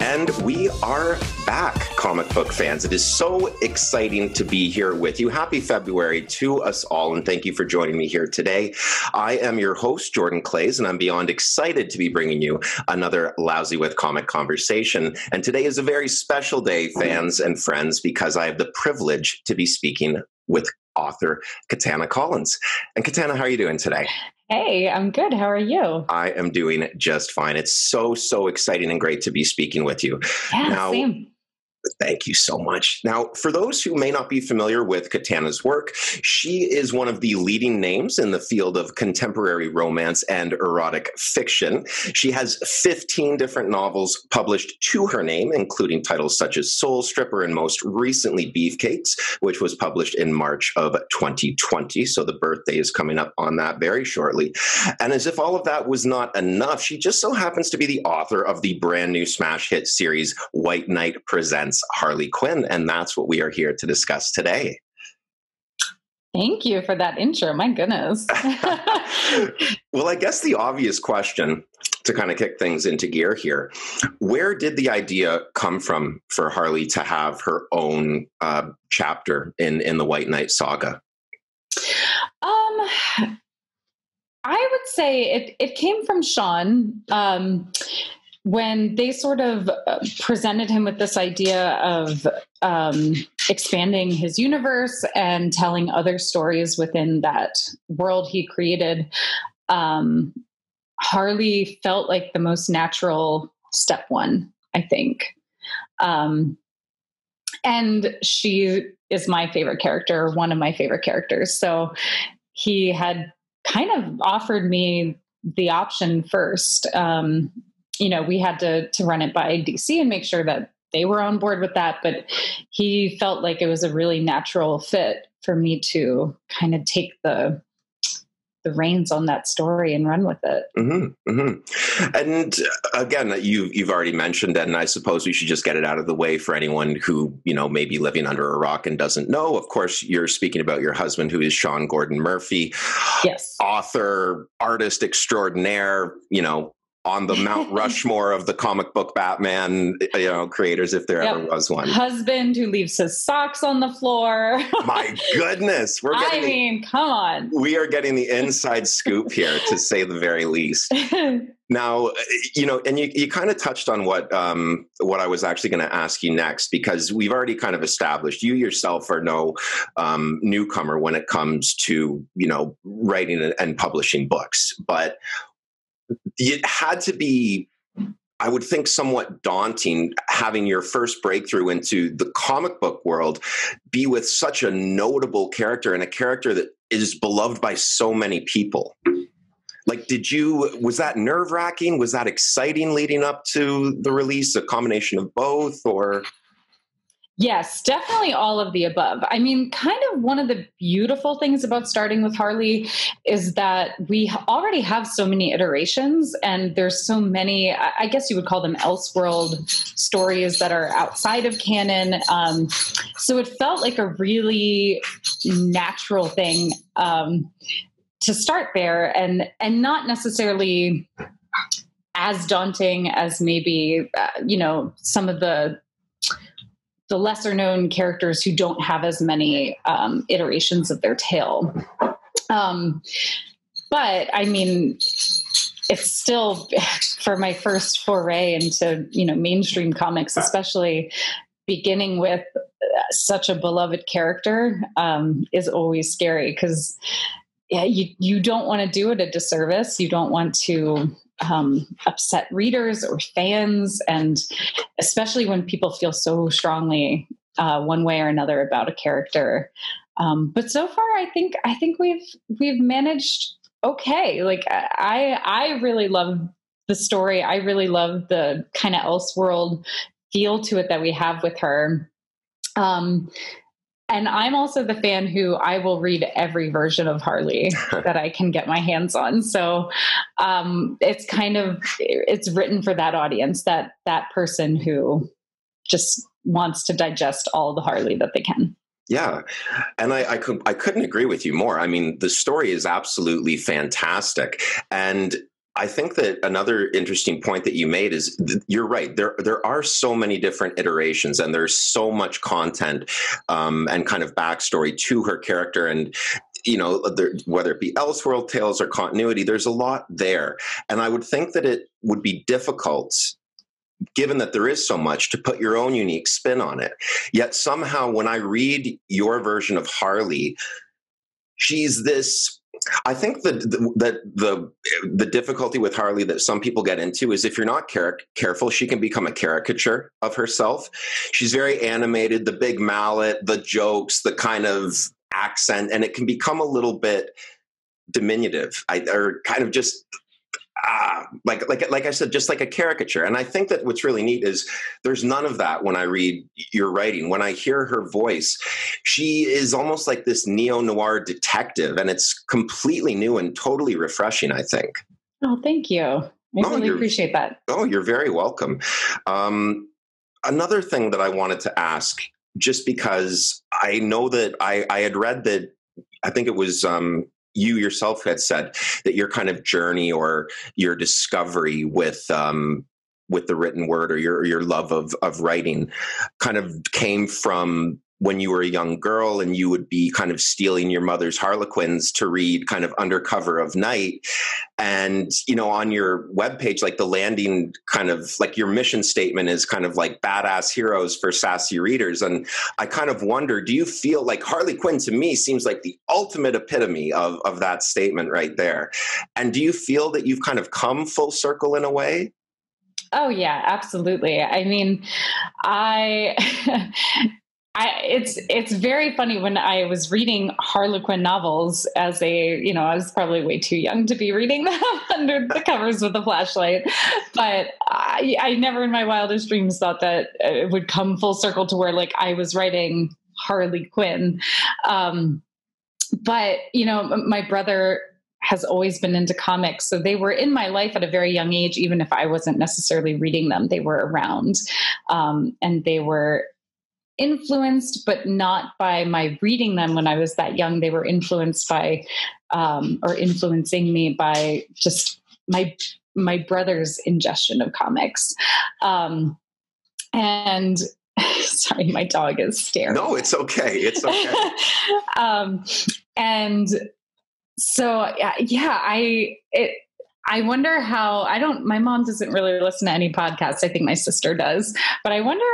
and we are back, comic book fans. It is so exciting to be here with you. Happy February to us all, and thank you for joining me here today. I am your host, Jordan Clays, and I'm beyond excited to be bringing you another Lousy with Comic conversation. And today is a very special day, fans and friends, because I have the privilege to be speaking with author Katana Collins. And Katana, how are you doing today? Hey, I'm good. How are you? I am doing just fine. It's so, so exciting and great to be speaking with you. Yeah, now, same. Thank you so much. Now, for those who may not be familiar with Katana's work, she is one of the leading names in the field of contemporary romance and erotic fiction. She has 15 different novels published to her name, including titles such as Soul Stripper and most recently Beefcakes, which was published in March of 2020. So the birthday is coming up on that very shortly. And as if all of that was not enough, she just so happens to be the author of the brand new smash hit series White Knight Presents Harley Quinn. And that's what we are here to discuss today. Thank you for that intro. My goodness. well, I guess the obvious question to kind of kick things into gear here where did the idea come from for Harley to have her own uh, chapter in, in the White Knight saga? Um, I would say it, it came from Sean. Um, when they sort of uh, presented him with this idea of um, expanding his universe and telling other stories within that world he created, um, Harley felt like the most natural step one, I think. Um, and she is my favorite character, one of my favorite characters. So he had kind of offered me the option first. Um, you know, we had to to run it by DC and make sure that they were on board with that. But he felt like it was a really natural fit for me to kind of take the the reins on that story and run with it. Mm-hmm, mm-hmm. And again, you you've already mentioned that, and I suppose we should just get it out of the way for anyone who you know may be living under a rock and doesn't know. Of course, you're speaking about your husband, who is Sean Gordon Murphy, yes, author, artist extraordinaire. You know, on the Mount Rushmore of the comic book Batman, you know, creators, if there yep. ever was one. Husband who leaves his socks on the floor. My goodness, we're getting. I mean, the, come on. We are getting the inside scoop here, to say the very least. now, you know, and you, you kind of touched on what um, what I was actually going to ask you next, because we've already kind of established you yourself are no um, newcomer when it comes to you know writing and publishing books, but it had to be I would think somewhat daunting having your first breakthrough into the comic book world be with such a notable character and a character that is beloved by so many people. Like, did you, was that nerve wracking? Was that exciting leading up to the release? A combination of both or? Yes, definitely all of the above. I mean, kind of one of the beautiful things about starting with Harley is that we already have so many iterations, and there's so many, I guess you would call them Elseworld stories that are outside of canon. Um, so it felt like a really natural thing um, to start there and, and not necessarily as daunting as maybe, uh, you know, some of the the lesser known characters who don't have as many um, iterations of their tale. Um, but I mean, it's still for my first foray into you know mainstream comics, especially beginning with such a beloved character um, is always scary because yeah, you you don't want to do it a disservice. You don't want to um, upset readers or fans, and especially when people feel so strongly uh, one way or another about a character. Um, but so far, I think I think we've we've managed okay. Like I I really love the story. I really love the kind of Elseworld feel to it that we have with her. Um, and I'm also the fan who I will read every version of Harley that I can get my hands on. So um, it's kind of it's written for that audience, that that person who just wants to digest all the Harley that they can. Yeah, and I, I, could I couldn't agree with you more. I mean, the story is absolutely fantastic, and I think that another interesting point that you made is you're right. There there are so many different iterations, and there's so much content um, and kind of backstory to her character, and you know there, whether it be Elseworld tales or continuity, there's a lot there, and I would think that it would be difficult given that there is so much to put your own unique spin on it. Yet somehow, when I read your version of Harley, she's this I think that the, the the difficulty with Harley that some people get into is if you're not care- careful, she can become a caricature of herself. She's very animated, the big mallet, the jokes, the kind of accent, and it can become a little bit diminutive, I, or kind of just ah, like like like I said, just like a caricature. And I think that what's really neat is there's none of that when I read your writing. When I hear her voice, she is almost like this neo noir detective, and it's completely new and totally refreshing. I think. Oh, thank you. I oh, really appreciate that. Oh, you're very welcome. Um, another thing that I wanted to ask, just because I know that I, I had read that I think it was um, you yourself had said that your kind of journey or your discovery with um, with the written word or your your love of of writing kind of came from when you were a young girl and you would be kind of stealing your mother's harlequins to read kind of under cover of night. And you know on your webpage like the landing kind of like your mission statement is kind of like badass heroes for sassy readers. And i kind of wonder do you feel like harley quinn to me seems like the ultimate epitome of of that statement right there? And do you feel that you've kind of come full circle in a way? Oh yeah, absolutely. I mean, I I, it's it's very funny when I was reading Harlequin novels as a you know I was probably way too young to be reading them under the covers with a flashlight, but I, I never in my wildest dreams thought that it would come full circle to where like I was writing Harley Quinn. Um, but you know my brother has always been into comics. So they were in my life at a very young age, even if I wasn't necessarily reading them, they were around. Um, and they were influenced, but not by my reading them when I was that young. They were influenced by, um, or influencing me by just my my brother's ingestion of comics. Um, and sorry, my dog is staring. No, it's okay. It's okay. um, and so yeah, I it I wonder how I don't my mom doesn't really listen to any podcasts. I think my sister does. But I wonder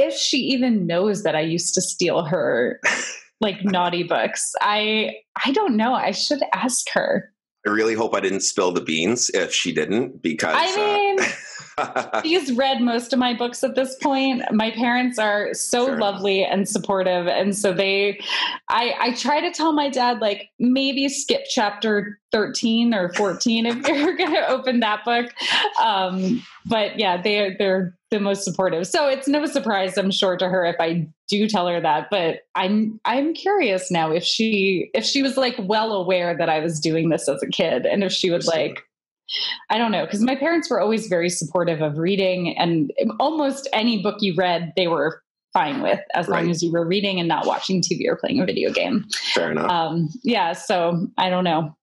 if she even knows that I used to steal her like naughty books. I I don't know. I should ask her. I really hope I didn't spill the beans if she didn't because I uh, mean uh, She's read most of my books at this point. My parents are so Fair lovely and supportive. And so they, I, I try to tell my dad, like, maybe skip chapter 13 or 14 if you're going to open that book. Um, but yeah, they, they're the most supportive. So it's no surprise, I'm sure, to her if I do tell her that. But I'm, I'm curious now if she, if she was like well aware that I was doing this as a kid and if she would like, I don't know, because my parents were always very supportive of reading, and almost any book you read, they were fine with as right. long as you were reading and not watching TV or playing a video game. Fair enough. Um, yeah, so I don't know.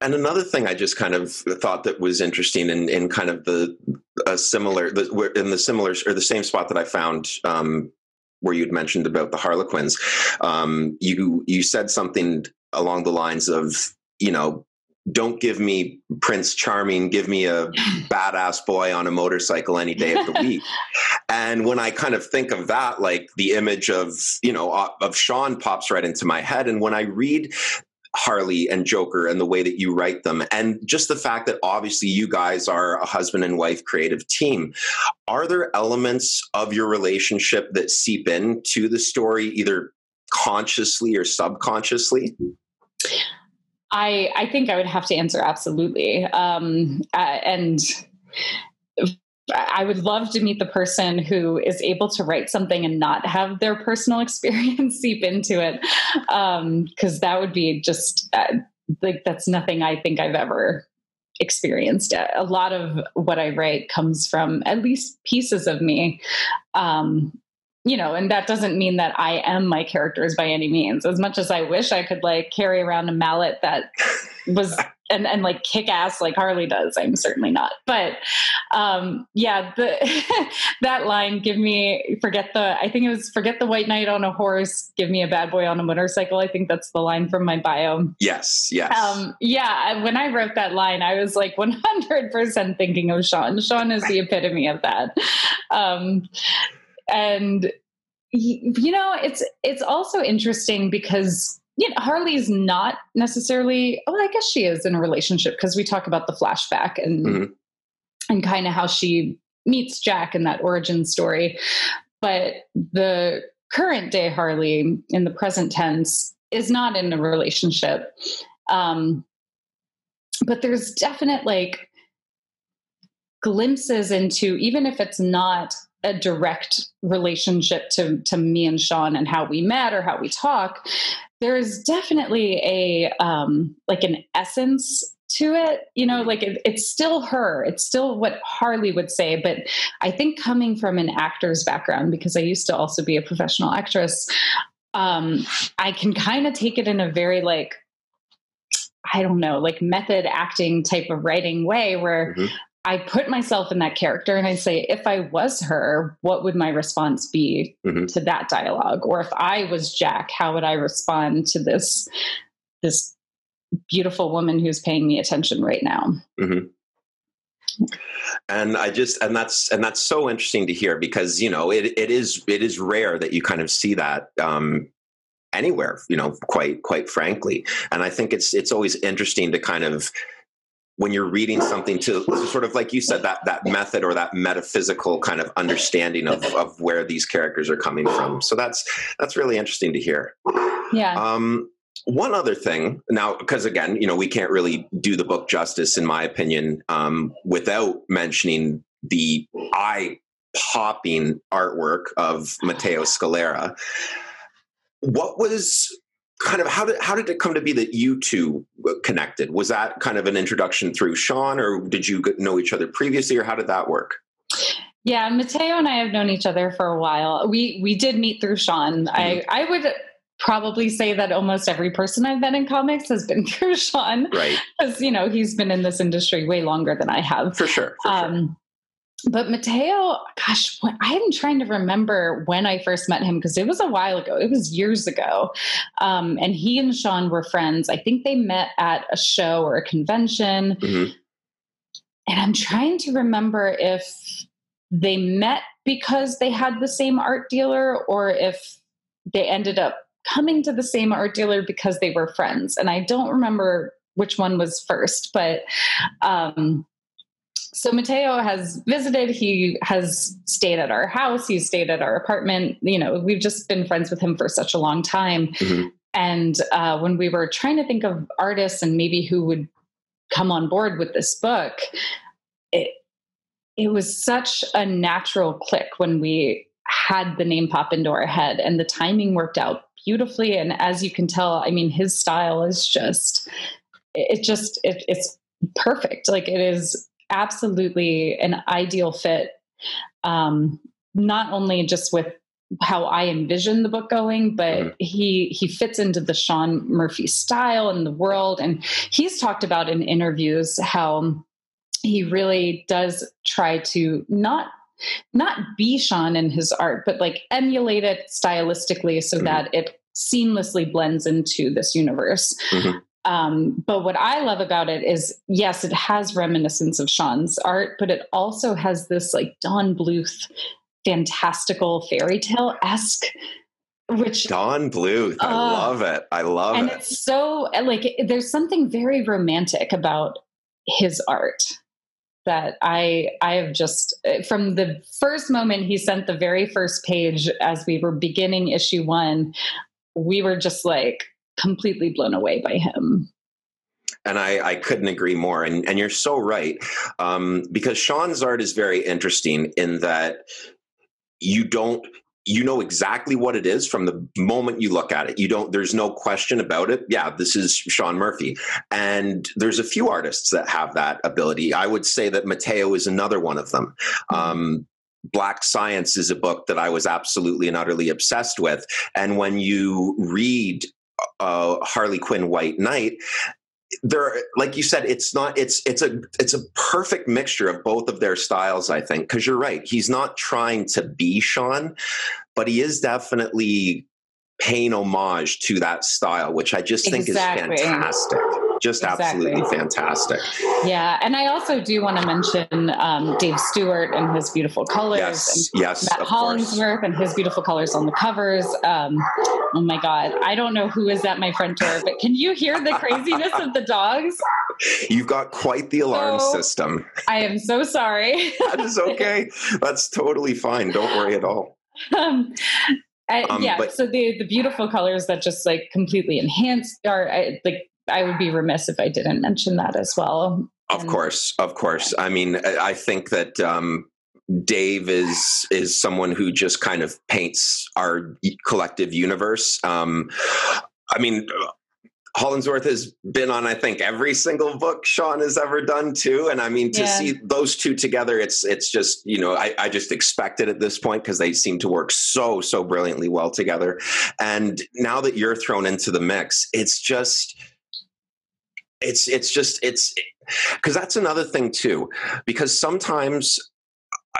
And another thing I just kind of thought that was interesting in, in kind of the a similar the, in the similar or the same spot that I found um, where you'd mentioned about the Harlequins, um, you you said something along the lines of you know don't give me Prince Charming, give me a badass boy on a motorcycle any day of the week. and when I kind of think of that, like the image of, you know, uh, of Sean pops right into my head. And when I read Harley and Joker and the way that you write them, and just the fact that obviously you guys are a husband and wife creative team, are there elements of your relationship that seep into the story, either consciously or subconsciously? I I think I would have to answer absolutely. Um, uh, and I would love to meet the person who is able to write something and not have their personal experience seep into it, because um, that would be just uh, like that's nothing I think I've ever experienced. A lot of what I write comes from at least pieces of me. Um, you know, and that doesn't mean that I am my characters by any means. As much as I wish I could like carry around a mallet that was and and like kick ass like Harley does. I'm certainly not. But um, yeah, the that line, give me forget the I think it was forget the white knight on a horse, give me a bad boy on a motorcycle. I think that's the line from my bio. Yes, yes. Um, yeah, when I wrote that line, I was like 100% thinking of Sean. Sean is the epitome of that. Um, and you know, it's it's also interesting because you know, Harley's not necessarily. Oh, I guess she is in a relationship because we talk about the flashback and mm-hmm. and kind of how she meets Jack in that origin story. But the current day Harley in the present tense is not in a relationship. Um, but there's definite like glimpses into even if it's not a direct relationship to to me and Sean and how we met or how we talk, there's definitely a um, like an essence to it you know like it, it's still her it's still what harley would say but i think coming from an actor's background because i used to also be a professional actress um, i can kind of take it in a very like i don't know like method acting type of writing way where mm-hmm. I put myself in that character and I say, if I was her, what would my response be mm-hmm. to that dialogue? Or if I was Jack, how would I respond to this this beautiful woman who's paying me attention right now? Mm-hmm. And I just and that's and that's so interesting to hear because you know it it is it is rare that you kind of see that um, anywhere you know quite quite frankly and I think it's it's always interesting to kind of when you're reading something to, sort of like you said that that method or that metaphysical kind of understanding of, of where these characters are coming from. So that's that's really interesting to hear. Yeah. Um, one other thing now because again you know we can't really do the book justice in my opinion um, without mentioning the eye popping artwork of matteo scalera. What was kind of how did how did it come to be that you two connected? Was that kind of an introduction through Sean, or did you know each other previously, or how did that work? Yeah, Matteo and I have known each other for a while. We we did meet through Sean. Mm-hmm. I I would probably say that almost every person I've been in comics has been through Sean, right? Because you know he's been in this industry way longer than I have, for sure. For um, sure but Matteo, gosh, I'm trying to remember when I first met him because it was a while ago. It was years ago. Um, and he and Sean were friends. I think they met at a show or a convention. Mm-hmm. And I'm trying to remember if they met because they had the same art dealer or if they ended up coming to the same art dealer because they were friends. And I don't remember which one was first, but um, so Matteo has visited. He has stayed at our house. He's stayed at our apartment. You know, we've just been friends with him for such a long time. Mm-hmm. And uh, when we were trying to think of artists and maybe who would come on board with this book, it it was such a natural click when we had the name pop into our head, and the timing worked out beautifully. And as you can tell, I mean, his style is just it just it, it's perfect. Like it is absolutely an ideal fit, um, not only just with how I envision the book going, but mm-hmm. he he fits into the Sean Murphy style and the world. And he's talked about in interviews how he really does try to not not be Sean in his art, but like emulate it stylistically so mm-hmm. that it seamlessly blends into this universe. Mm-hmm. Um, but what I love about it is, yes, it has reminiscence of Sean's art, but it also has this like Don Bluth fantastical fairy tale esque which Don Bluth, I uh, love it. I love and it. And it's so like there's something very romantic about his art that I I have just from the first moment he sent the very first page as we were beginning issue 1, we were just like completely blown away by him. And I, I couldn't agree more. And, and you're so right. Um, because Sean's art is very interesting in that you don't you know exactly what it is from the moment you look at it. You don't, there's no question about it. Yeah, this is Sean Murphy. And there's a few artists that have that ability. I would say that Matteo is another one of them. Mm-hmm. Um, Black Science is a book that I was absolutely and utterly obsessed with. And when you read uh, Harley Quinn White Knight, there like you said it's not it's it's a it's a perfect mixture of both of their styles i think because you're right he's not trying to be sean but he is definitely paying homage to that style which i just think exactly. is fantastic just exactly. absolutely fantastic. Yeah, and I also do want to mention um, Dave Stewart and his beautiful colors. Yes, and yes, Matt Hollingsworth and his beautiful colors on the covers. Um, oh my God, I don't know who is at my front door, but can you hear the craziness of the dogs? You've got quite the alarm so, system. I am so sorry. that is okay. That's totally fine. Don't worry at all. Um, um, yeah, but, so the the beautiful colors that just like completely enhance are like I would be remiss if I didn't mention that as well. Of and, course, of course. I mean, I think that um, Dave is is someone who just kind of paints our collective universe. Um, I mean, Hollingsworth has been on, I think, every single book Sean has ever done too. And I mean, to yeah. see those two together, it's it's just you know, I, I just expect it at this point because they seem to work so so brilliantly well together. And now that you're thrown into the mix, it's just it's it's just it's because that's another thing too because sometimes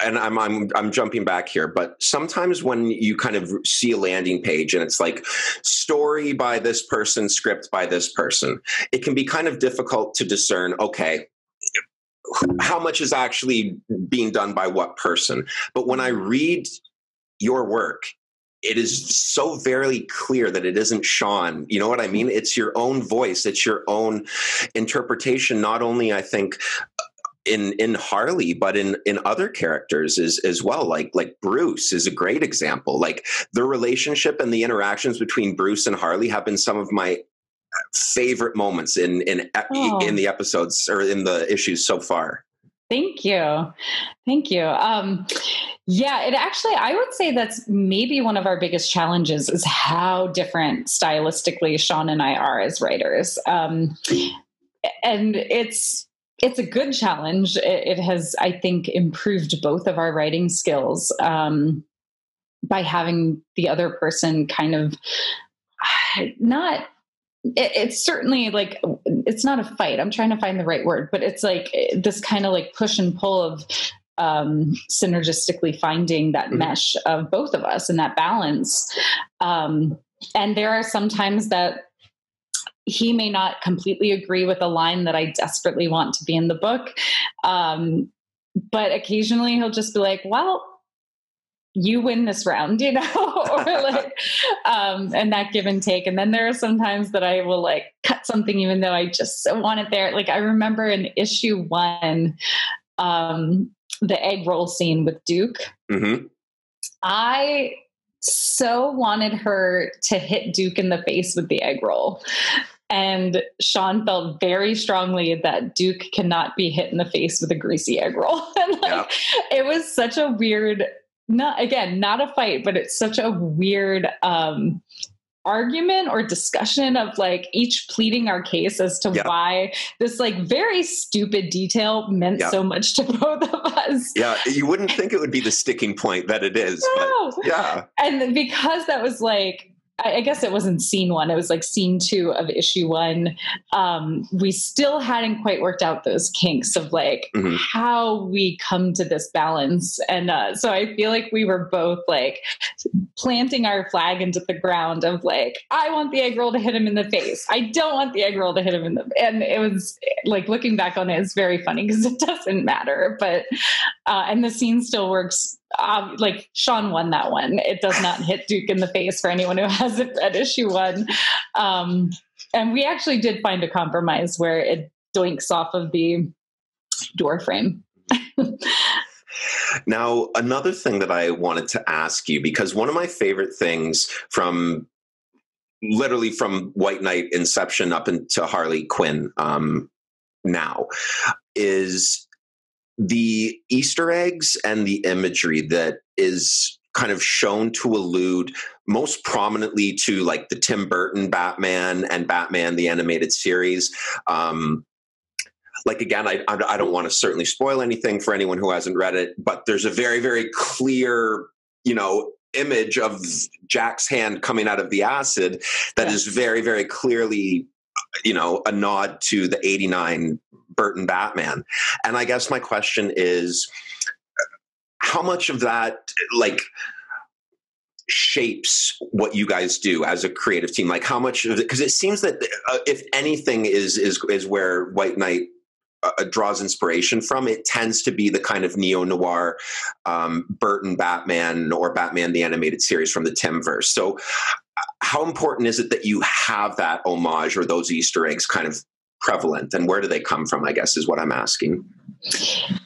and I'm, I'm I'm jumping back here, but sometimes when you kind of see a landing page and it's like story by this person, script by this person, it can be kind of difficult to discern. Okay, how much is actually being done by what person? But when I read your work it is so very clear that it isn't Sean. You know what I mean? It's your own voice, it's your own interpretation, not only, I think, in in Harley, but in in other characters as as well. Like like Bruce is a great example. Like the relationship and the interactions between Bruce and Harley have been some of my favorite moments in in oh. in the episodes or in the issues so far. Thank you. Thank you. Um, yeah, it actually, I would say that's maybe one of our biggest challenges is how different stylistically Sean and I are as writers. Um, and it's, it's a good challenge. It, it, has, I think, improved both of our writing skills um, by having the other person kind of not it, it's certainly like it's not a fight i'm trying to find the right word but it's like this kind of like push and pull of um, synergistically finding that mm-hmm. mesh of both of us and that balance um, and there are some times that he may not completely agree with a line that i desperately want to be in the book um, but occasionally he'll just be like well you win this round, you know, or like, um, and that give and take. And then there are some times that I will like cut something, even though I just so want it there. Like I remember in issue one, um, the egg roll scene with Duke. Mm-hmm. I so wanted her to hit Duke in the face with the egg roll. And Sean felt very strongly that Duke cannot be hit in the face with a greasy egg roll. and like, it was such a weird not again not a fight but it's such a weird um argument or discussion of like each pleading our case as to why this like very stupid detail meant so much to both of us. Yeah, you wouldn't think it would be the sticking point that it is, no. but yeah. And because that was like I guess it wasn't scene one, it was like scene two of issue one. Um, we still hadn't quite worked out those kinks of like mm-hmm. how we come to this balance. And uh, so I feel like we were both like planting our flag into the ground of like, I want the egg roll to hit him in the face. I don't want the egg roll to hit him in the and it was like looking back on it, it's very funny because it doesn't matter. But uh, and the scene still works um, like Sean won that one. It does not hit Duke in the face for anyone who hasn't read issue one. Um, and we actually did find a compromise where it doinks off of the door frame. now, another thing that I wanted to ask you, because one of my favorite things from literally from White Knight Inception up into Harley Quinn um, now is the Easter eggs and the imagery that is kind of shown to allude most prominently to like the Tim Burton Batman and Batman the animated series. Um, like again, I, I don't want to certainly spoil anything for anyone who hasn't read it, but there's a very very clear, you know, image of Jack's hand coming out of the acid that yeah. is very very clearly you know, a nod to the 89 Burton Batman. And I guess my question is how much of that, like, shapes what you guys do as a creative team like how much of it because it seems that uh, if anything is is is where white knight uh, uh, draws inspiration from it tends to be the kind of neo noir um, burton batman or batman the animated series from the timmverse so how important is it that you have that homage or those easter eggs kind of prevalent and where do they come from i guess is what i'm asking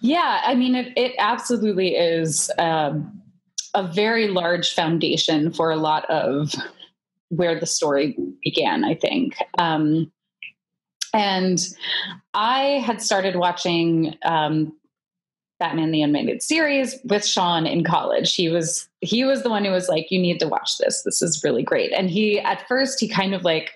yeah i mean it, it absolutely is um, a very large foundation for a lot of where the story began, I think. Um, and I had started watching um, Batman the Animated Series with Sean in college. He was he was the one who was like, "You need to watch this. This is really great." And he at first he kind of like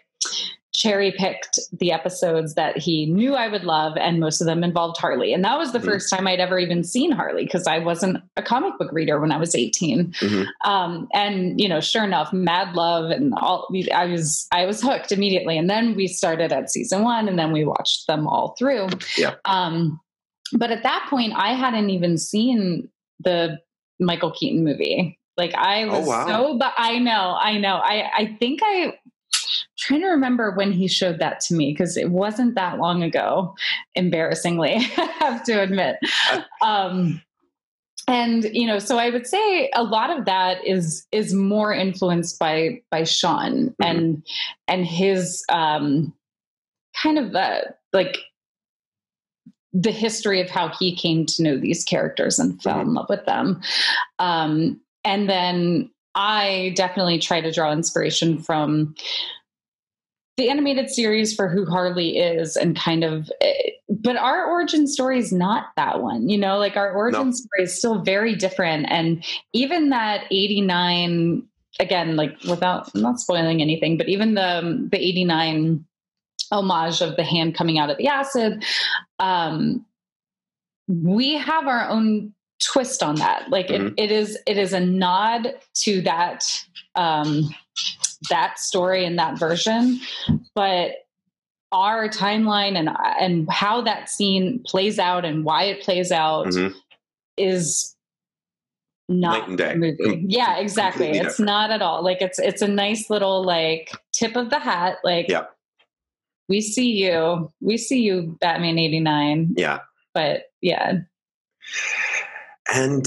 cherry picked the episodes that he knew I would love, and most of them involved Harley. And that was the mm-hmm. first time I'd ever even seen Harley because I wasn't a comic book reader when I was 18. Mm-hmm. Um, and you know, sure enough, Mad Love and all I was I was hooked immediately. And then we started at season one, and then we watched them all through. Yeah. Um, but at that point, I hadn't even seen the Michael Keaton movie. Like I oh, was oh, wow. so, but I know, I know. I I think I trying to remember when he showed that to me because it wasn't that long ago embarrassingly i have to admit um, and you know so i would say a lot of that is is more influenced by by sean mm-hmm. and and his um kind of uh, like the history of how he came to know these characters and fell mm-hmm. in love with them um and then i definitely try to draw inspiration from the animated series for who Harley is and kind of eh, but our origin story is not that one you know like our origin no. story is still very different and even that 89 again like without I'm not spoiling anything but even the the 89 homage of the hand coming out of the acid um we have our own twist on that like mm-hmm. it, it is it is a nod to that um that story and that version, but our timeline and and how that scene plays out and why it plays out mm-hmm. is not movie. Yeah, exactly. Completely it's different. not at all. Like it's it's a nice little like tip of the hat. Like yeah. we see you. We see you, Batman 89. Yeah. But yeah. And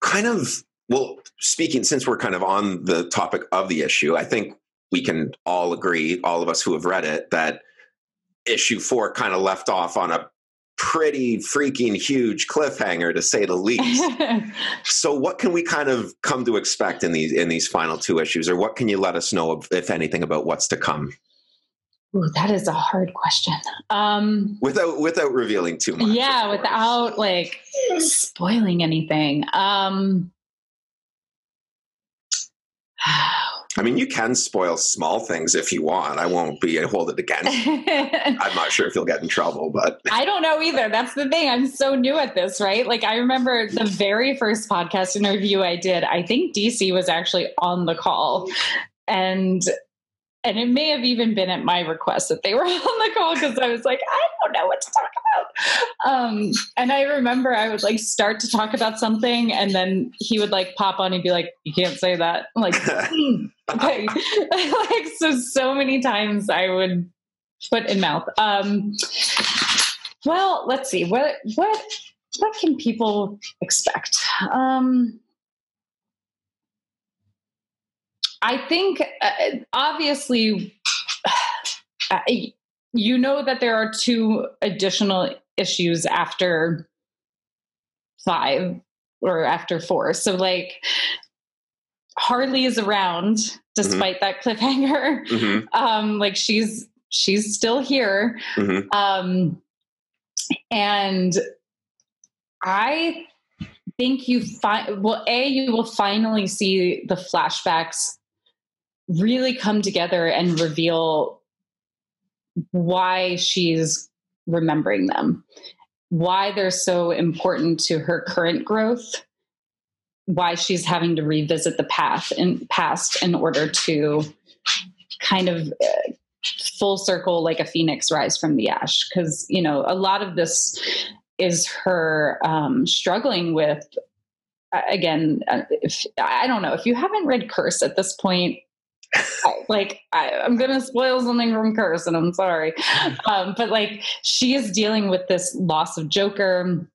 kind of well, speaking, since we're kind of on the topic of the issue, I think we can all agree, all of us who have read it, that issue four kind of left off on a pretty freaking huge cliffhanger to say the least. so what can we kind of come to expect in these in these final two issues or what can you let us know if anything about what's to come? Ooh, that is a hard question. Um, without without revealing too much. Yeah, without like spoiling anything. Um, I mean, you can spoil small things if you want. I won't be hold it against. I'm not sure if you'll get in trouble, but I don't know either. That's the thing. I'm so new at this, right? Like I remember the very first podcast interview I did. I think DC was actually on the call, and and it may have even been at my request that they were on the call because I was like, I don't know what to talk about. Um, and I remember I would like start to talk about something, and then he would like pop on and be like, "You can't say that." I'm like, mm, okay, like so so many times I would put in mouth. Um, well, let's see what what what can people expect. Um, I think uh, obviously uh, you know that there are two additional issues after five or after four. So like Harley is around despite mm-hmm. that cliffhanger. Mm-hmm. Um, like she's she's still here. Mm-hmm. Um, and I think you find well, a you will finally see the flashbacks really come together and reveal why she's remembering them, why they're so important to her current growth, why she's having to revisit the path and past in order to kind of uh, full circle like a phoenix rise from the ash. Because you know a lot of this is her um, struggling with again uh, if, i don't know if you haven't read curse at this point like I, am gonna spoil something from curse and i'm sorry um, but like she is dealing with this loss of joker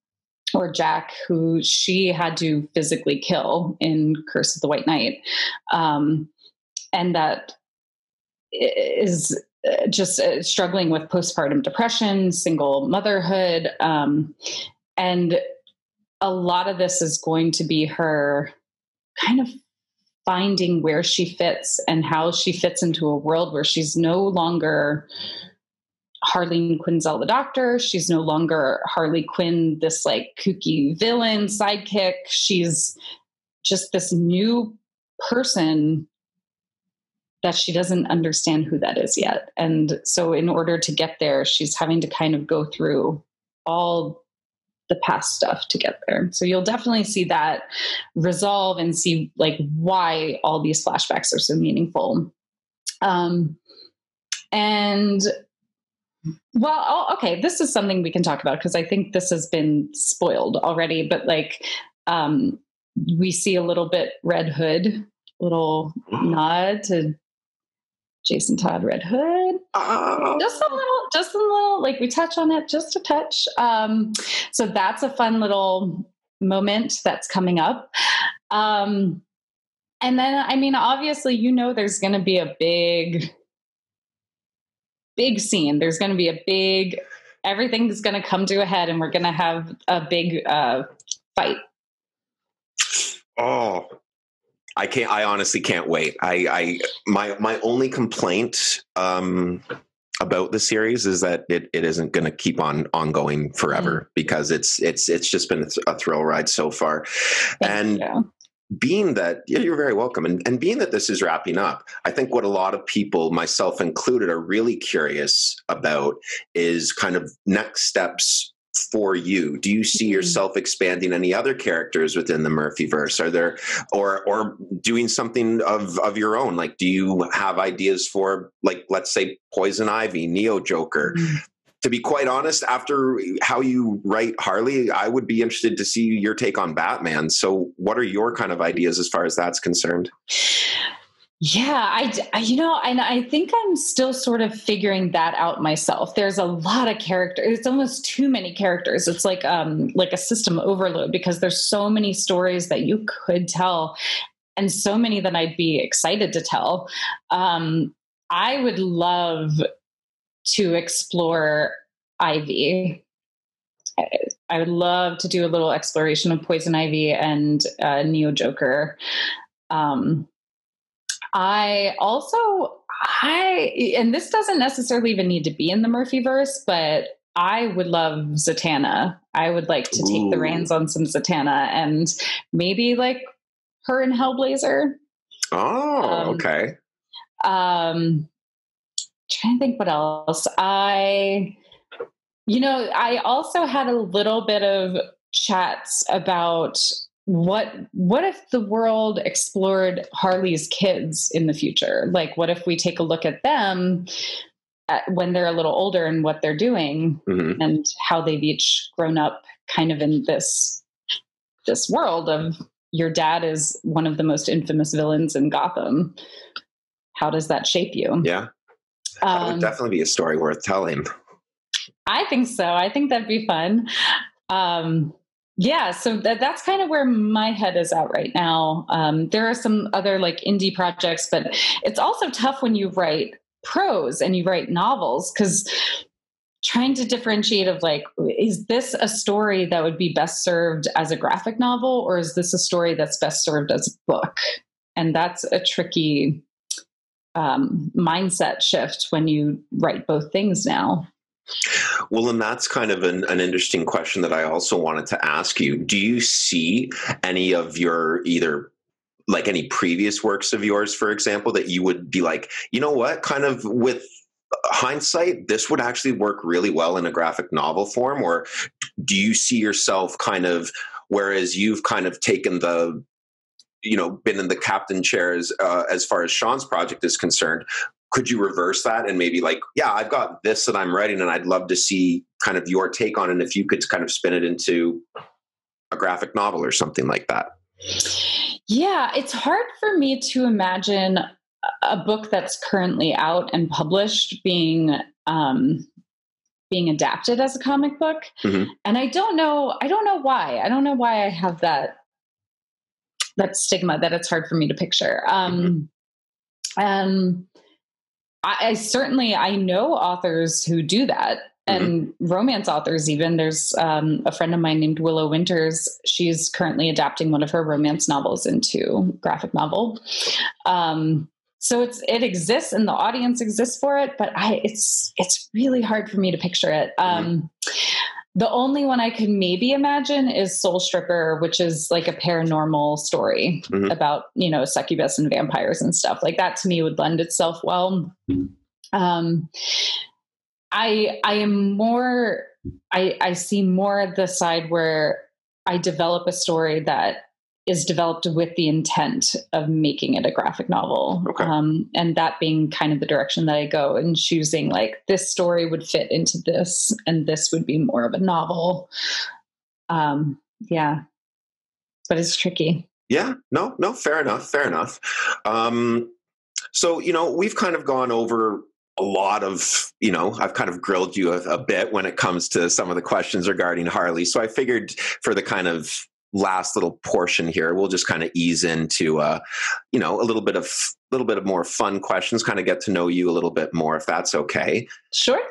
or jack who she had to physically kill in curse of the white knight um, and that is uh, just uh, struggling with postpartum depression, single motherhood. Um, and a lot of this is going to be her kind of finding where she fits and how she fits into a world where she's no longer Harley Quinzel the doctor. She's no longer Harley Quinn, this like kooky villain sidekick. She's just this new person that she doesn't understand who that is yet. And so, in order to get there, she's having to kind of go through all the past stuff to get there. So, you'll definitely see that resolve and see like why all these flashbacks are so meaningful. Um, and well, oh, okay, this is something we can talk about because I think this has been spoiled already, but like, um, we see a little bit Red Hood little mm-hmm. nod to Jason Todd Red Hood. Oh. Just a little, just a little, like we touch on it just a touch. Um, so that's a fun little moment that's coming up. Um, and then, I mean, obviously, you know, there's going to be a big, big scene. There's going to be a big, everything's going to come to a head, and we're going to have a big uh, fight. Oh, I can't. I honestly can't wait. I, I my my only complaint um, about the series is that it, it isn't going to keep on ongoing forever mm. because it's it's it's just been a thrill ride so far, Thank and. You. Being that yeah, you're very welcome, and, and being that this is wrapping up, I think what a lot of people, myself included, are really curious about is kind of next steps for you? Do you see mm-hmm. yourself expanding any other characters within the Murphyverse? Are there or or doing something of of your own? Like do you have ideas for like let's say Poison Ivy, Neo Joker? Mm-hmm. To be quite honest, after how you write Harley, I would be interested to see your take on Batman. So, what are your kind of ideas as far as that's concerned? Yeah, I, you know, and I think I'm still sort of figuring that out myself. There's a lot of characters. It's almost too many characters. It's like um like a system overload because there's so many stories that you could tell and so many that I'd be excited to tell. Um I would love to explore Ivy. I would love to do a little exploration of Poison Ivy and uh, Neo Joker. Um, I also I and this doesn't necessarily even need to be in the Murphy verse, but I would love Zatanna. I would like to take the reins on some Zatanna and maybe like her and Hellblazer. Oh, um, okay. Um trying to think what else. I you know, I also had a little bit of chats about what what if the world explored Harley's kids in the future? Like what if we take a look at them at, when they're a little older and what they're doing mm-hmm. and how they've each grown up kind of in this this world of your dad is one of the most infamous villains in Gotham. How does that shape you? Yeah. That um, would definitely be a story worth telling. I think so. I think that'd be fun. Um, yeah so that, that's kind of where my head is at right now. Um, there are some other like indie projects but it's also tough when you write prose and you write novels because trying to differentiate of like is this a story that would be best served as a graphic novel or is this a story that's best served as a book? And that's a tricky um, mindset shift when you write both things now well, and that's kind of an, an, interesting question that I also wanted to ask you. Do you see any of your either like any previous works of yours, for example, that you would be like, you know what, kind of with hindsight, this would actually work really well in a graphic novel form? Or do you see yourself kind of, whereas you've kind of taken the you know been in the captain chairs uh, as far as Sean's project is concerned could you reverse that and maybe like, yeah, I've got this that I'm writing and I'd love to see kind of your take on it. And if you could kind of spin it into a graphic novel or something like that. Yeah, it's hard for me to imagine a book that's currently out and published being um, being adapted as a comic book. Mm-hmm. And I don't know, I don't know why. I don't know why I have that that stigma that it's hard for me to picture. Um, mm-hmm. um, I, I, certainly I know authors who do that, mm-hmm. and mm-hmm. romance authors. Even there's um, a friend of mine named Willow Winters. She's currently adapting one of her romance novels into graphic novel. Um, so it's it exists and the audience exists for it, but I it's it's really hard for me to picture it. Mm-hmm. The only one I could maybe imagine is Soul Stripper, which is like a paranormal story mm-hmm. about, you know, succubus and vampires and stuff. Like that to me would lend itself well. Um, I I am more I I see more the side where I develop a story that is developed with the intent of making it a graphic novel. Okay. Um, and that being kind of the direction that I go and choosing like this story would fit into this and this would be more of a novel. Um, yeah. But it's tricky. Yeah, no, no, fair enough, fair enough. Um, so, you know, we've kind of gone over a lot of you know i've kind of grilled you a, a, bit when it comes to some of the questions regarding harley so i figured for the kind of last little portion here, we'll just kind of ease into, uh, you know, a little bit of a little bit of more fun questions, kind of get to know you a little bit more, if that's okay. Sure.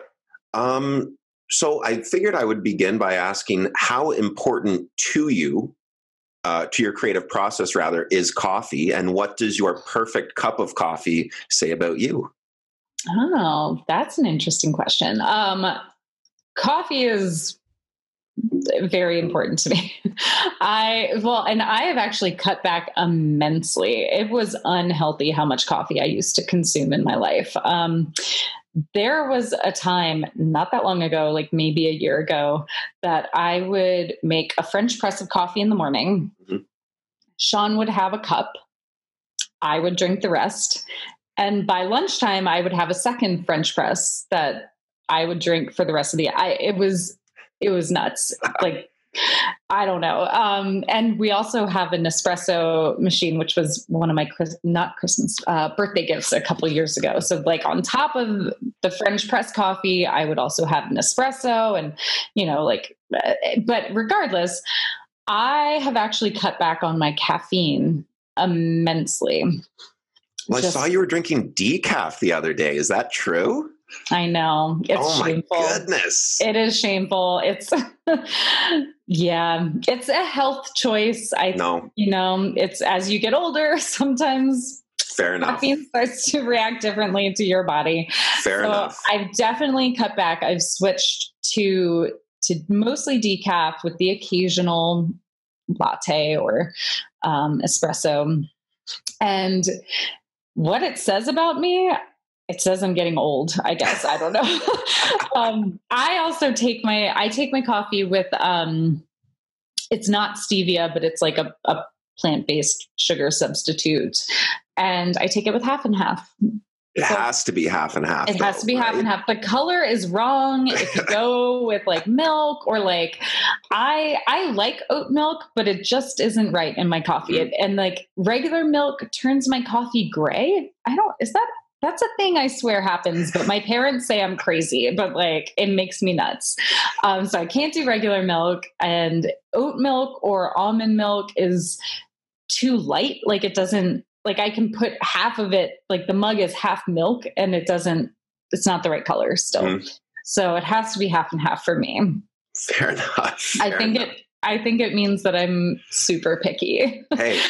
Um, so I figured I would begin by asking how important to you, uh, to your creative process rather, is coffee, and what does your perfect cup of coffee say about you? Oh, that's an interesting question. Um, coffee is very important to me. I well, and I have actually cut back immensely. It was unhealthy how much coffee I used to consume in my life. Um, there was a time not that long ago, like maybe a year ago, that I would make a French press of coffee in the morning. Mm-hmm. Sean would have a cup. I would drink the rest. And by lunchtime, I would have a second French press that I would drink for the rest of the. I it was it was nuts. like I don't know. Um, and we also have an espresso machine, which was one of my Chris, not Christmas uh, birthday gifts a couple years ago. So, like on top of the French press coffee, I would also have an espresso, and you know, like. Uh, but regardless, I have actually cut back on my caffeine immensely. Well, Just, I saw you were drinking decaf the other day. Is that true? I know. It's oh shameful. my goodness. It is shameful. It's yeah, it's a health choice. I know. You know, it's as you get older, sometimes Fair enough. Caffeine starts to react differently to your body. Fair so enough. I've definitely cut back. I've switched to to mostly decaf with the occasional latte or um, espresso. And what it says about me, it says I'm getting old. I guess I don't know. um, I also take my I take my coffee with um, it's not stevia, but it's like a, a plant based sugar substitute, and I take it with half and half. It so has to be half and half. It though, has to be right? half and half. The color is wrong if you go with like milk or like I I like oat milk, but it just isn't right in my coffee. Mm. and like regular milk turns my coffee gray. I don't is that that's a thing I swear happens, but my parents say I'm crazy, but like it makes me nuts. Um, so I can't do regular milk, and oat milk or almond milk is too light. Like it doesn't, like I can put half of it, like the mug is half milk, and it doesn't, it's not the right color still. Mm. So it has to be half and half for me. Fair enough. Fair I think enough. it I think it means that I'm super picky. Hey,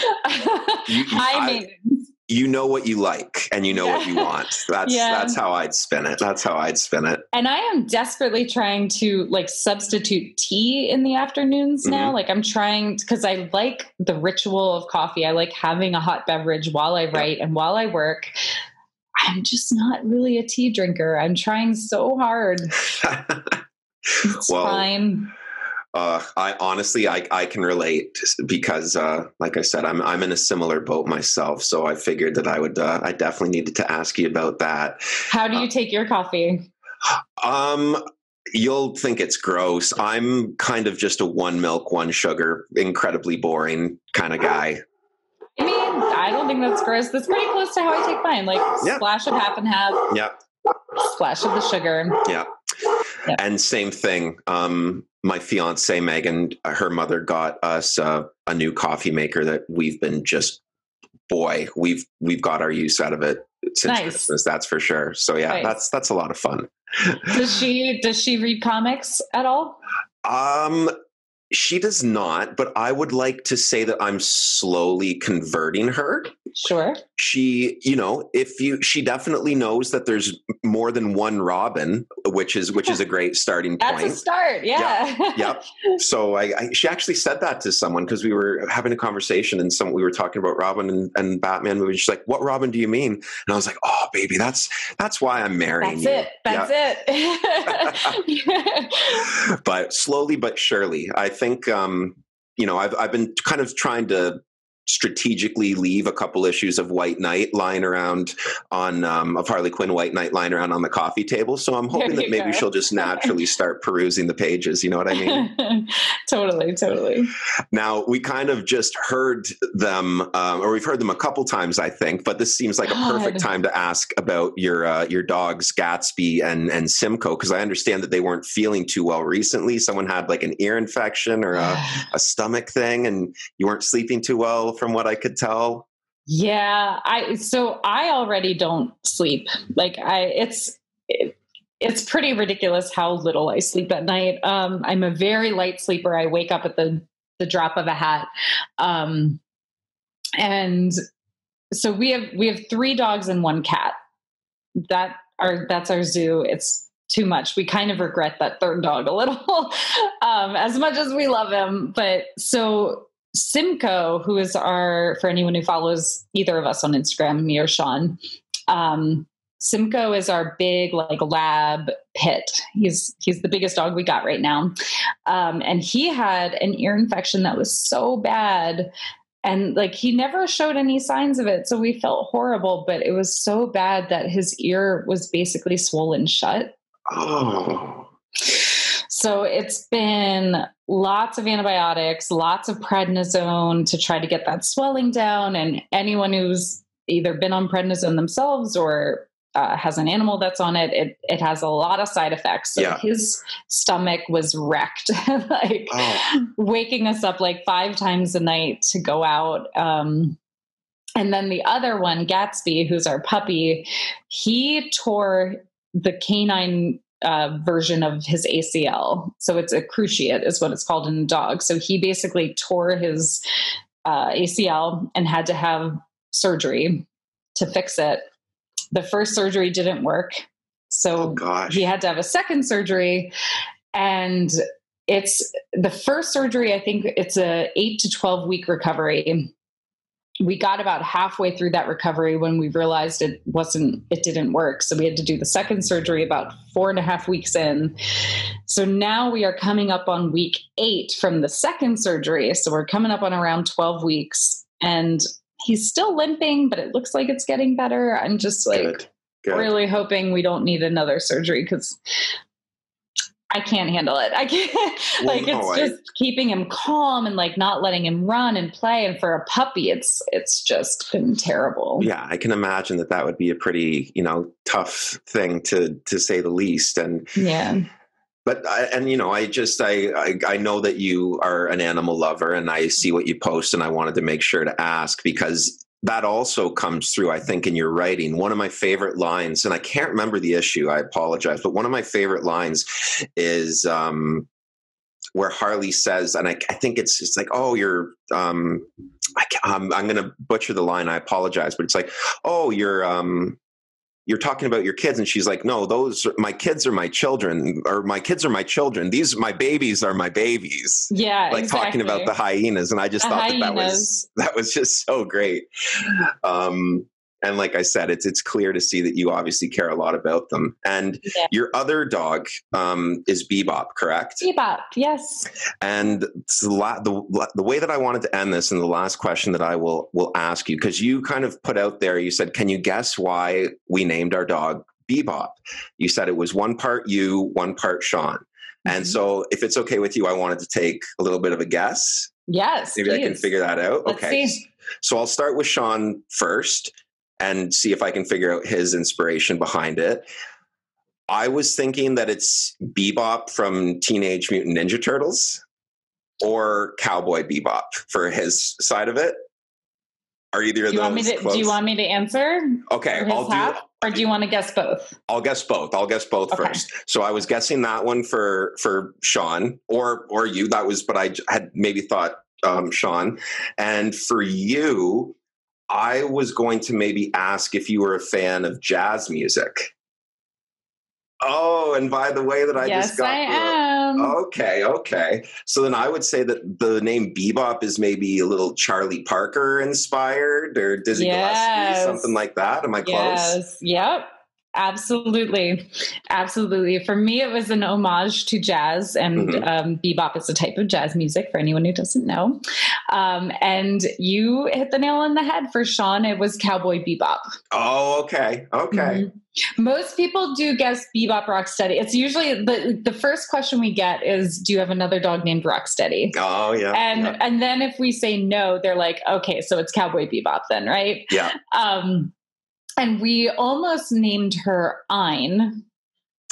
you, high maintenance you know what you like and you know yeah. what you want. That's yeah. that's how I'd spin it. That's how I'd spin it. And I am desperately trying to like substitute tea in the afternoons mm-hmm. now. Like I'm trying because I like the ritual of coffee. I like having a hot beverage while I write and while I work. I'm just not really a tea drinker. I'm trying so hard. it's well, fine. Uh, I honestly, I, I can relate because, uh, like I said, I'm I'm in a similar boat myself. So I figured that I would, uh, I definitely needed to ask you about that. How do you uh, take your coffee? Um, you'll think it's gross. I'm kind of just a one milk, one sugar, incredibly boring kind of guy. I mean, I don't think that's gross. That's pretty close to how I take mine. Like yeah. splash of half and half. Yeah. Splash of the sugar. Yeah. Yeah. And same thing. Um, my fiance Megan, her mother got us uh, a new coffee maker that we've been just boy, we've we've got our use out of it since nice. Christmas. That's for sure. So yeah, nice. that's that's a lot of fun. does she does she read comics at all? Um, she does not, but I would like to say that I'm slowly converting her. Sure. She, you know, if you, she definitely knows that there's more than one Robin, which is which is a great starting point. That's a start. Yeah. Yep. yep. So I, I, she actually said that to someone because we were having a conversation and some we were talking about Robin and, and Batman movies. She's like, "What Robin do you mean?" And I was like, "Oh, baby, that's that's why I'm marrying that's you." It. That's it. but slowly but surely, I think um, you know I've I've been kind of trying to strategically leave a couple issues of White Knight lying around on um, of Harley Quinn White Knight lying around on the coffee table. So I'm hoping that maybe go. she'll just naturally start perusing the pages. You know what I mean? totally, totally. Now we kind of just heard them, um, or we've heard them a couple times, I think. But this seems like God. a perfect time to ask about your uh, your dogs Gatsby and and Simcoe because I understand that they weren't feeling too well recently. Someone had like an ear infection or a, a stomach thing, and you weren't sleeping too well from what I could tell. Yeah, I so I already don't sleep. Like I it's it, it's pretty ridiculous how little I sleep at night. Um, I'm a very light sleeper. I wake up at the the drop of a hat. Um, and so we have we have three dogs and one cat. That are that's our zoo. It's too much. We kind of regret that third dog a little, um, as much as we love him. But so Simcoe, who is our, for anyone who follows either of us on Instagram, me or Sean, um, Simcoe is our big like lab pit. He's he's the biggest dog we got right now, um, and he had an ear infection that was so bad, and like he never showed any signs of it, so we felt horrible. But it was so bad that his ear was basically swollen shut. Oh. So it's been lots of antibiotics, lots of prednisone to try to get that swelling down. And anyone who's either been on prednisone themselves or uh, has an animal that's on it, it it has a lot of side effects. So yeah. his stomach was wrecked, like oh. waking us up like five times a night to go out. Um, and then the other one, Gatsby, who's our puppy, he tore the canine uh, version of his ACL. So it's a cruciate, is what it's called in a dog. So he basically tore his uh, ACL and had to have surgery to fix it. The first surgery didn't work. So oh, he had to have a second surgery. And it's the first surgery, I think it's a eight to 12 week recovery we got about halfway through that recovery when we realized it wasn't it didn't work so we had to do the second surgery about four and a half weeks in so now we are coming up on week eight from the second surgery so we're coming up on around 12 weeks and he's still limping but it looks like it's getting better i'm just like Good. Good. really hoping we don't need another surgery because I can't handle it. I can't well, like no, it's just keeping him calm and like not letting him run and play. And for a puppy, it's it's just been terrible. Yeah, I can imagine that that would be a pretty you know tough thing to to say the least. And yeah. But I, and you know, I just I, I I know that you are an animal lover, and I see what you post, and I wanted to make sure to ask because that also comes through, I think, in your writing. One of my favorite lines, and I can't remember the issue, I apologize, but one of my favorite lines is um, where Harley says, and I, I, think it's it's like, oh, you're, um, I, am I'm, I'm going to butcher the line. I apologize, but it's like, oh, you're, um, you're talking about your kids and she's like no those are, my kids are my children or my kids are my children these my babies are my babies yeah like exactly. talking about the hyenas and i just the thought hyenas. that that was that was just so great um and like I said, it's it's clear to see that you obviously care a lot about them. And yeah. your other dog um, is Bebop, correct? Bebop, yes. And the, la- the the way that I wanted to end this, and the last question that I will will ask you, because you kind of put out there, you said, "Can you guess why we named our dog Bebop?" You said it was one part you, one part Sean. And mm-hmm. so, if it's okay with you, I wanted to take a little bit of a guess. Yes. Maybe please. I can figure that out. Let's okay. See. So I'll start with Sean first and see if I can figure out his inspiration behind it. I was thinking that it's Bebop from Teenage Mutant Ninja Turtles or Cowboy Bebop for his side of it. Are either of do you those to? Do you want me to answer? Okay, I'll half, do. Or do you want to guess both? I'll guess both. I'll guess both okay. first. So I was guessing that one for for Sean or or you. That was, but I had maybe thought um, Sean, and for you, I was going to maybe ask if you were a fan of jazz music. Oh, and by the way, that I yes, just got. I am. Okay, okay. So then I would say that the name Bebop is maybe a little Charlie Parker inspired or Dizzy yes. Gillespie, something like that. Am I close? yes. close? Yep. Absolutely. Absolutely. For me, it was an homage to jazz, and mm-hmm. um, bebop is a type of jazz music for anyone who doesn't know. Um, and you hit the nail on the head for Sean. It was Cowboy Bebop. Oh, okay. Okay. Mm-hmm. Most people do guess Bebop Rocksteady. It's usually the the first question we get is, "Do you have another dog named Rocksteady?" Oh yeah. And yeah. and then if we say no, they're like, "Okay, so it's Cowboy Bebop then, right?" Yeah. Um, and we almost named her Ein.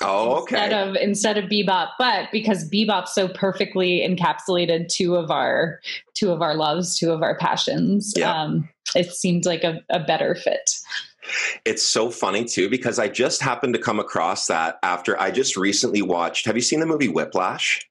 Oh, okay. Instead of instead of Bebop, but because Bebop so perfectly encapsulated two of our two of our loves, two of our passions, yeah. um, it seemed like a, a better fit. It's so funny too because I just happened to come across that after I just recently watched. Have you seen the movie Whiplash?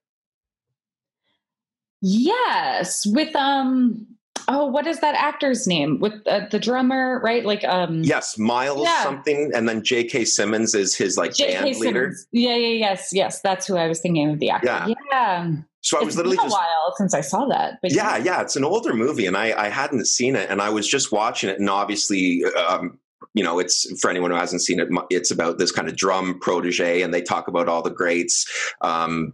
Yes, with um oh what is that actor's name with uh, the drummer right like um yes miles yeah. something and then j.k simmons is his like J. band leader yeah yeah yes yes that's who i was thinking of the actor yeah, yeah. so i was literally been just a while since i saw that but yeah, yeah yeah it's an older movie and i i hadn't seen it and i was just watching it and obviously um you know, it's for anyone who hasn't seen it, it's about this kind of drum protege, and they talk about all the greats. Um,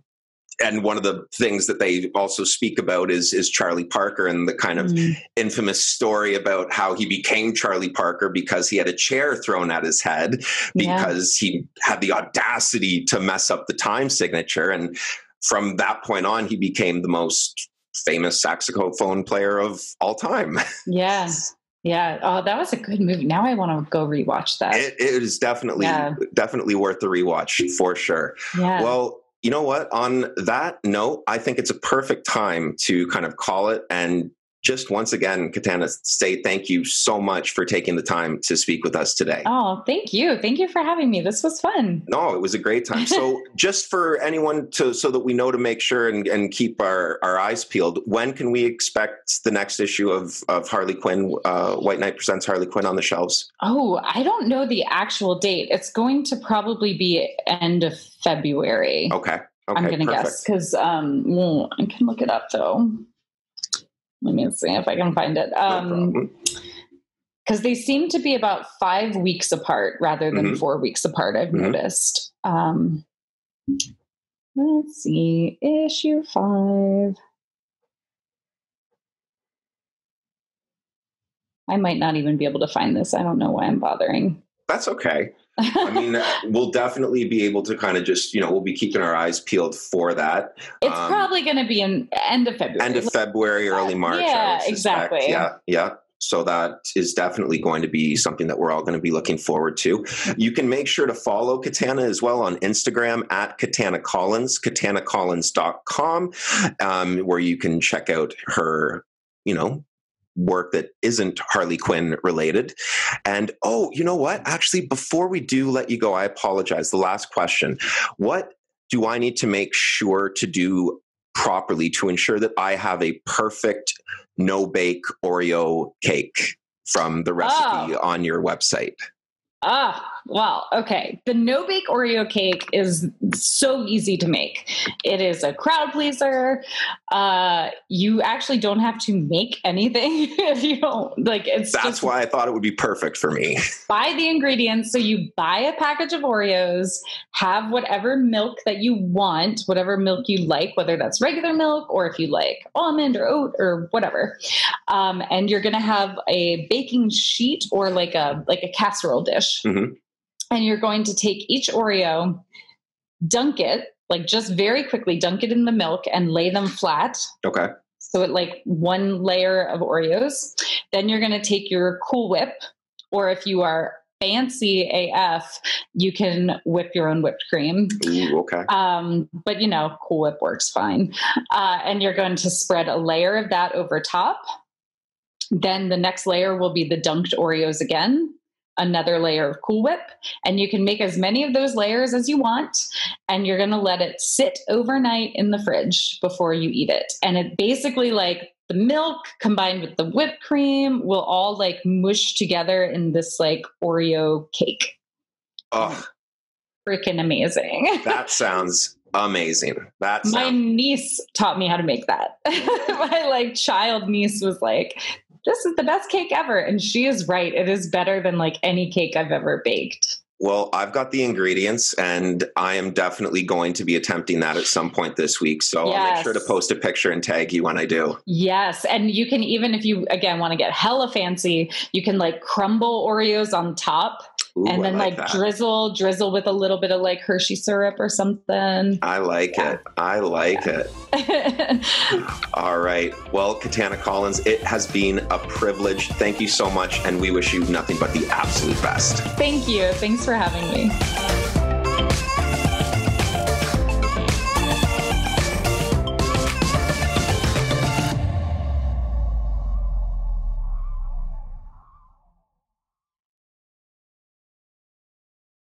and one of the things that they also speak about is is Charlie Parker and the kind of mm. infamous story about how he became Charlie Parker because he had a chair thrown at his head because yeah. he had the audacity to mess up the time signature and from that point on he became the most famous saxophone player of all time. Yeah. Yeah. Oh, that was a good movie. Now I want to go rewatch that. it, it is definitely yeah. definitely worth the rewatch for sure. Yeah. Well, you know what? On that note, I think it's a perfect time to kind of call it and just once again, Katana, say thank you so much for taking the time to speak with us today. Oh, thank you. Thank you for having me. This was fun. No, it was a great time. So, just for anyone to, so that we know to make sure and, and keep our, our eyes peeled, when can we expect the next issue of, of Harley Quinn, uh, White Knight Presents Harley Quinn on the shelves? Oh, I don't know the actual date. It's going to probably be end of February. Okay. okay I'm going to guess because um, I can look it up though. Let me see if I can find it. Um, because they seem to be about five weeks apart rather than mm-hmm. four weeks apart. I've mm-hmm. noticed. Um, let's see, issue five. I might not even be able to find this. I don't know why I'm bothering. That's okay. I mean, uh, we'll definitely be able to kind of just, you know, we'll be keeping our eyes peeled for that. It's um, probably going to be in end of February. End of February, early March. Yeah, exactly. Yeah, yeah. So that is definitely going to be something that we're all going to be looking forward to. You can make sure to follow Katana as well on Instagram at Katana Collins, katanacollins.com, um, where you can check out her, you know, work that isn't Harley Quinn related. And oh, you know what? Actually, before we do let you go, I apologize. The last question What do I need to make sure to do properly to ensure that I have a perfect no bake Oreo cake from the recipe oh. on your website? Ah, well, okay. The no bake Oreo cake is so easy to make. It is a crowd pleaser. Uh, you actually don't have to make anything if you don't like. It's that's why I thought it would be perfect for me. buy the ingredients. So you buy a package of Oreos, have whatever milk that you want, whatever milk you like, whether that's regular milk or if you like almond or oat or whatever. Um, and you're going to have a baking sheet or like a like a casserole dish, Mhm. And you're going to take each Oreo, dunk it like just very quickly, dunk it in the milk and lay them flat. Okay. So it like one layer of Oreos. Then you're going to take your Cool Whip, or if you are fancy AF, you can whip your own whipped cream. Ooh, okay. Um, but you know, Cool Whip works fine. Uh, and you're going to spread a layer of that over top. Then the next layer will be the dunked Oreos again, another layer of Cool Whip. And you can make as many of those layers as you want. And you're going to let it sit overnight in the fridge before you eat it. And it basically like the milk combined with the whipped cream will all like mush together in this like Oreo cake. Oh, Freaking amazing. that sounds amazing. That my niece taught me how to make that my like child niece was like this is the best cake ever and she is right it is better than like any cake i've ever baked well. I've got the ingredients, and I am definitely going to be attempting that at some point this week. So I'll make sure to post a picture and tag you when I do. yes and you can even if you again want to get hella fancy you can like crumble oreos on top Ooh, and then I like, that. drizzle drizzle with a little bit of like hershey syrup or something I like Yeah. it. I like it. All right. Well, Katana Collins, it has been a privilege. Thank you so much, and we wish you nothing but the absolute best. thank you thanks for having me